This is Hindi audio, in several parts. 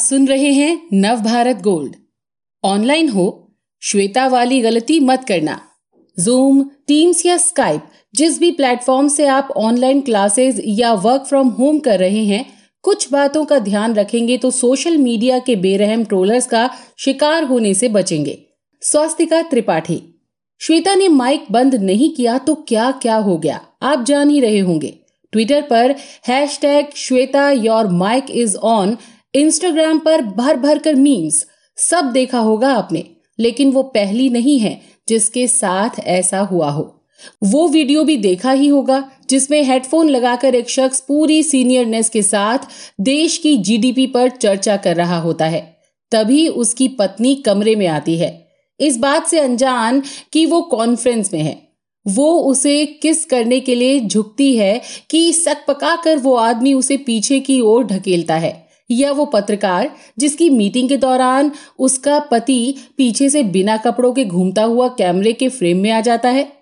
सुन रहे हैं नव भारत गोल्ड। ऑनलाइन हो, श्वेता वाली गलती मत करना। जूम टीम्स या स्काइप जिस भी प्लेटफॉर्म से आप ऑनलाइन क्लासेस या वर्क फ्रॉम होम कर रहे हैं, कुछ बातों का ध्यान रखेंगे तो सोशल मीडिया के बेरहम ट्रोलर्स का शिकार होने से बचेंगे। स्वास्तिका त्रिपाठी। श्वेता ने माइक बंद नहीं किया तो क्या क्या हो गया? आप जान ही रहे होंगे। ट्विटर पर hashtag Shweta your mic is on Instagram पर भर भर कर मीम्स सब देखा होगा आपने, लेकिन वो पहली नहीं है जिसके साथ ऐसा हुआ हो। वो वीडियो भी देखा ही होगा, जिसमें हेडफोन लगाकर एक शख्स पूरी सीनियरनेस के साथ देश की जीडीपी पर चर्चा कर रहा होता है। तभी उसकी पत्नी कमरे में आती है। इस बात से अनजान कि वो कॉन्फ्रेंस में है। वो उसे किस करने के लिए झुकती है कि सक पका कर वो आदमी उसे पीछे की ओर ढकेलता है। या वो पत्रकार जिसकी मीटिंग के दौरान उसका पति पीछे से बिना कपड़ों के घूमता हुआ कैमरे के फ्रेम में आ जाता है।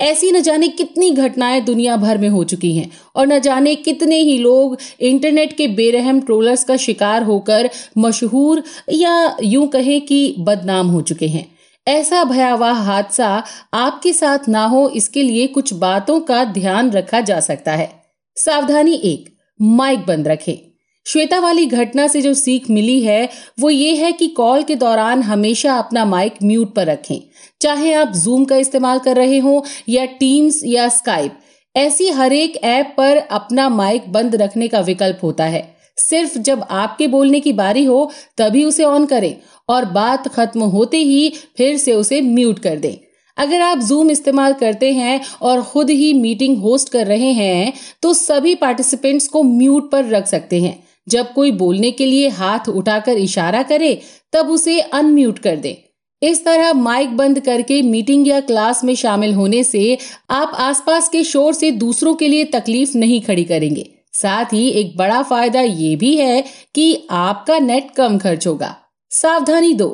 ऐसी न जाने कितनी घटनाएँ दुनिया भर में हो चुकी हैं और न जाने कितने ही लोग इंटरनेट के बेरहम ट्रोलर्स का शिकार होकर मशहूर या यूँ कहें कि बदनाम हो चुके हैं। ऐसा भयावह हादसा आपके साथ ना हो, इसके लिए कुछ बातों का ध्यान रखा जा सकता है। सावधानी एक, माइक बंद रखें। श्वेता वाली घटना से जो सीख मिली है, वो ये है कि कॉल के दौरान हमेशा अपना माइक म्यूट पर रखें। चाहे आप जूम का इस्तेमाल कर रहे हो या टीम्स या स्काइप ऐसी हर एक ऐप पर अपना माइक बंद रखने का विकल्प होता है। सिर्फ़ जब आपके बोलने की बारी हो, तभी उसे ऑन करें और बात खत्म होते ही फिर से उसे म्यूट कर दें। अगर आप जूम इस्तेमाल करते हैं और खुद ही मीटिंग होस्ट कर रहे हैं तो सभी पार्टिसिपेंट्स को म्यूट पर रख सकते हैं। जब कोई बोलने के लिए हाथ उठाकर इशारा करे, तब उसे अनम्यूट कर दें। इस तरह माइक बंद करके मीटिंग या क्लास में शामिल होने से आप आसपास के शोर से दूसरों के लिए तकलीफ़ नहीं खड़ी करेंगे। साथ ही एक बड़ा फ़ायदा ये भी है कि आपका नेट कम खर्च होगा। सावधानी दो।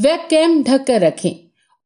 वेब कैम ढक कर रखें।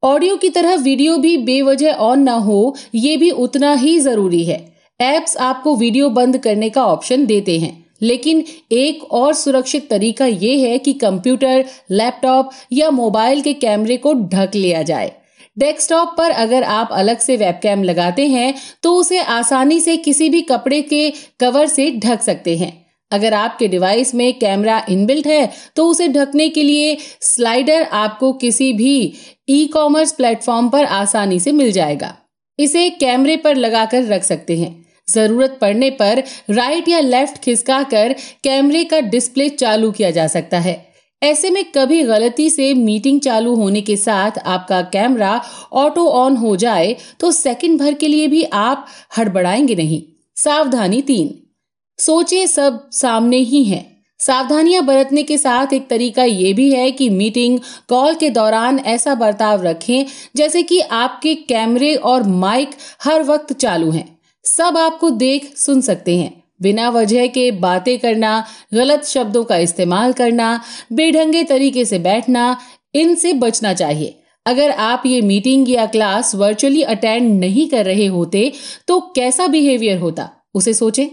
ऑडियो की तरह वीडियो भी बेवजह ऑन ना हो, ये भी उतना ही ज़रूरी है। एप्स आपको वीडियो बंद करने का ऑप्शन देते हैं। लेकिन एक और सुरक्षित तरीका ये है कि कंप्यूटर, लैपटॉप या मोबाइल के कैमरे को ढक लिया जाए। डेस्कटॉप पर अगर आप अलग से वेबकैम लगाते हैं तो उसे आसानी से किसी भी कपड़े के कवर से ढक सकते हैं। अगर आपके डिवाइस में कैमरा इनबिल्ट है तो उसे ढकने के लिए स्लाइडर आपको किसी भी ई कॉमर्स प्लेटफॉर्म पर आसानी से मिल जाएगा। इसे कैमरे पर लगाकर रख सकते हैं। ज़रूरत पड़ने पर राइट या लेफ़्ट खिसकाकर कैमरे का डिस्प्ले चालू किया जा सकता है। ऐसे में कभी गलती से मीटिंग चालू होने के साथ आपका कैमरा ऑटो ऑन हो जाए तो सेकंड भर के लिए भी आप हड़बड़ाएँगे नहीं। सावधानी तीन। सोचे सब सामने ही है। सावधानियाँ बरतने के साथ एक तरीका ये भी है कि मीटिंग, कॉल के दौरान ऐसा बर्ताव रखें, जैसे कि आपके कैमरे और माइक हर वक्त चालू हैं। सब आपको देख सुन सकते हैं। बिना वजह के बातें करना, गलत शब्दों का इस्तेमाल करना, बेढंगे तरीके से बैठना, इनसे बचना चाहिए। अगर आप ये मीटिंग या क्लास वर्चुअली अटेंड नहीं कर रहे होते तो कैसा बिहेवियर होता? उसे सोचें।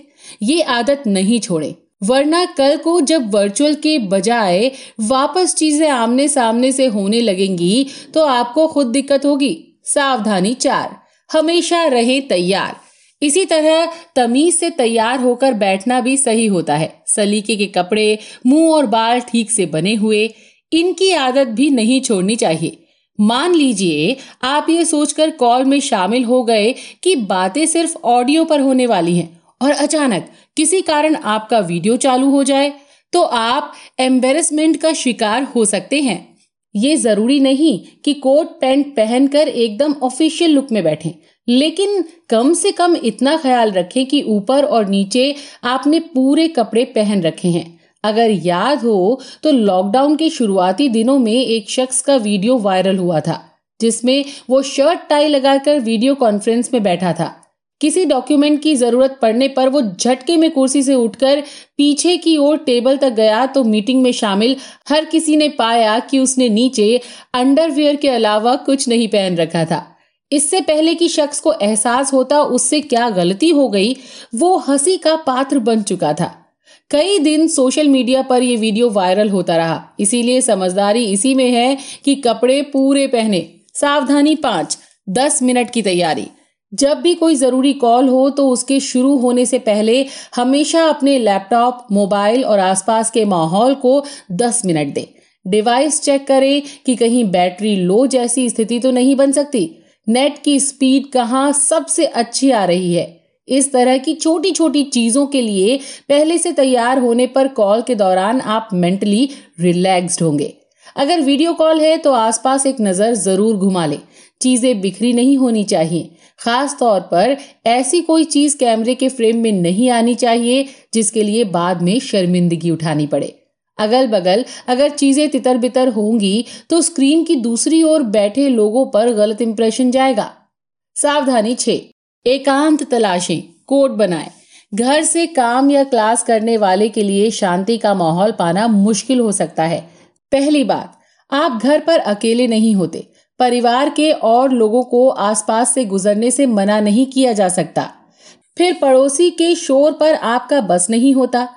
ये आदत नहीं छोड़ें। वरना कल को जब वर्चुअल के बजाय वापस चीज़ें आमने सामने से होने लगेंगी तो आपको खुद दिक्कत होगी। सावधानी चार। हमेशा रहे तैयार। इसी तरह तमीज से तैयार होकर बैठना भी सही होता है। सलीके के कपड़े, मुँह और बाल ठीक से बने हुए, इनकी आदत भी नहीं छोड़नी चाहिए। मान लीजिए, आप ये सोचकर कॉल में शामिल हो गए कि बातें सिर्फ़ ऑडियो पर होने वाली हैं और अचानक किसी कारण आपका वीडियो चालू हो जाए तो आप एम्बेरसमेंट का शिकार हो सकते हैं। ये ज़रूरी नहीं कि कोट पैंट पहनकर एकदम ऑफिशियल लुक में बैठें। लेकिन कम से कम इतना ख्याल रखें कि ऊपर और नीचे आपने पूरे कपड़े पहन रखे हैं। अगर याद हो तो लॉकडाउन के शुरुआती दिनों में एक शख्स का वीडियो वायरल हुआ था, जिसमें वो शर्ट टाई लगाकर वीडियो कॉन्फ्रेंस में बैठा था। किसी डॉक्यूमेंट की ज़रूरत पड़ने पर वो झटके में कुर्सी से उठकर पीछे की ओर टेबल तक गया तो मीटिंग में शामिल हर किसी ने पाया कि उसने नीचे अंडरवियर के अलावा कुछ नहीं पहन रखा था। इससे पहले कि शख्स को एहसास होता उससे क्या गलती हो गई, वो हँसी का पात्र बन चुका था। कई दिन सोशल मीडिया पर यह वीडियो वायरल होता रहा। इसीलिए समझदारी इसी में है कि कपड़े पूरे पहने। सावधानी पाँच, दस मिनट की तैयारी। जब भी कोई ज़रूरी कॉल हो तो उसके शुरू होने से पहले हमेशा अपने लैपटॉप, मोबाइल और आसपास के माहौल को 10 मिनट दें। डिवाइस चेक करें कि कहीं बैटरी लो जैसी स्थिति तो नहीं बन सकती। नेट की स्पीड कहाँ सबसे अच्छी आ रही है? इस तरह की छोटी छोटी चीज़ों के लिए पहले से तैयार होने पर कॉल के दौरान आप मेंटली रिलैक्स्ड होंगे। अगर वीडियो कॉल है तो आसपास एक नज़र ज़रूर घुमा लें। चीज़ें बिखरी नहीं होनी चाहिए। खास तौर पर ऐसी कोई चीज़ कैमरे के फ्रेम में नहीं आनी चाहिए, जिसके लिए बाद में शर्मिंदगी उठानी पड़े। अगल बगल अगर चीज़ें तितर बितर होंगी तो स्क्रीन की दूसरी ओर बैठे लोगों पर गलत इंप्रेशन जाएगा। सावधानी छे। एकांत तलाशें कोड बनाएँ। घर से काम या क्लास करने वाले के लिए शांति का माहौल पाना मुश्किल हो सकता है। पहली बात, आप घर पर अकेले नहीं होते। परिवार के और लोगों को आसपास से गुजरने से मना नहीं किया जा सकता। फिर पड़ोसी के शोर पर आपका बस नहीं होता।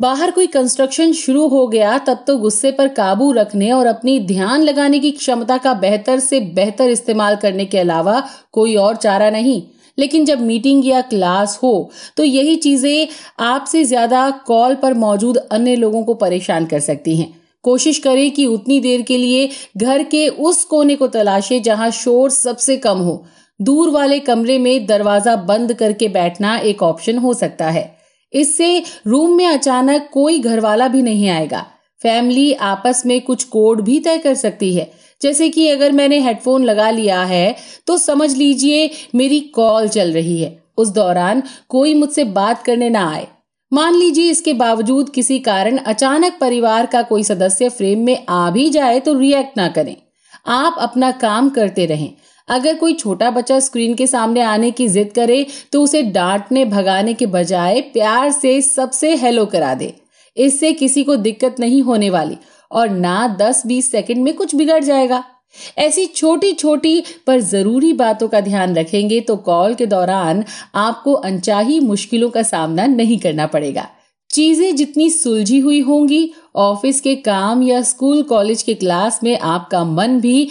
बाहर कोई कंस्ट्रक्शन शुरू हो गया, तब तो गुस्से पर काबू रखने और अपनी ध्यान लगाने की क्षमता का बेहतर से बेहतर इस्तेमाल करने के अलावा कोई और चारा नहीं। लेकिन जब मीटिंग या क्लास हो तो यही चीज़ें आपसे ज़्यादा कॉल पर मौजूद अन्य लोगों को परेशान कर सकती हैं। कोशिश करें कि उतनी देर के लिए घर के उस कोने को तलाशे जहाँ शोर सबसे कम हो। दूर वाले कमरे में दरवाज़ा बंद करके बैठना एक ऑप्शन हो सकता है। इससे रूम में अचानक कोई घर वाला भी नहीं आएगा। फैमिली आपस में कुछ कोड भी तय कर सकती है। जैसे कि अगर मैंने हेडफोन लगा लिया है तो समझ लीजिए मेरी कॉल चल रही है। उस दौरान कोई मुझसे बात करने ना आए। मान लीजिए इसके बावजूद किसी कारण अचानक परिवार का कोई सदस्य फ्रेम में आ भी जाए तो रिएक्ट ना करें। आप अपना काम करते रहें। अगर कोई छोटा बच्चा स्क्रीन के सामने आने की जिद करे तो उसे डांटने, भगाने के बजाय प्यार से सबसे हेलो करा दे। इससे किसी को दिक्कत नहीं होने वाली और ना 10-20 सेकंड में कुछ बिगड़ जाएगा। ऐसी छोटी छोटी पर ज़रूरी बातों का ध्यान रखेंगे तो कॉल के दौरान आपको अनचाही मुश्किलों का सामना नहीं करना पड़ेगा। चीज़ें जितनी सुलझी हुई होंगी, ऑफ़िस के काम या स्कूल, कॉलेज के क्लास में आपका मन भी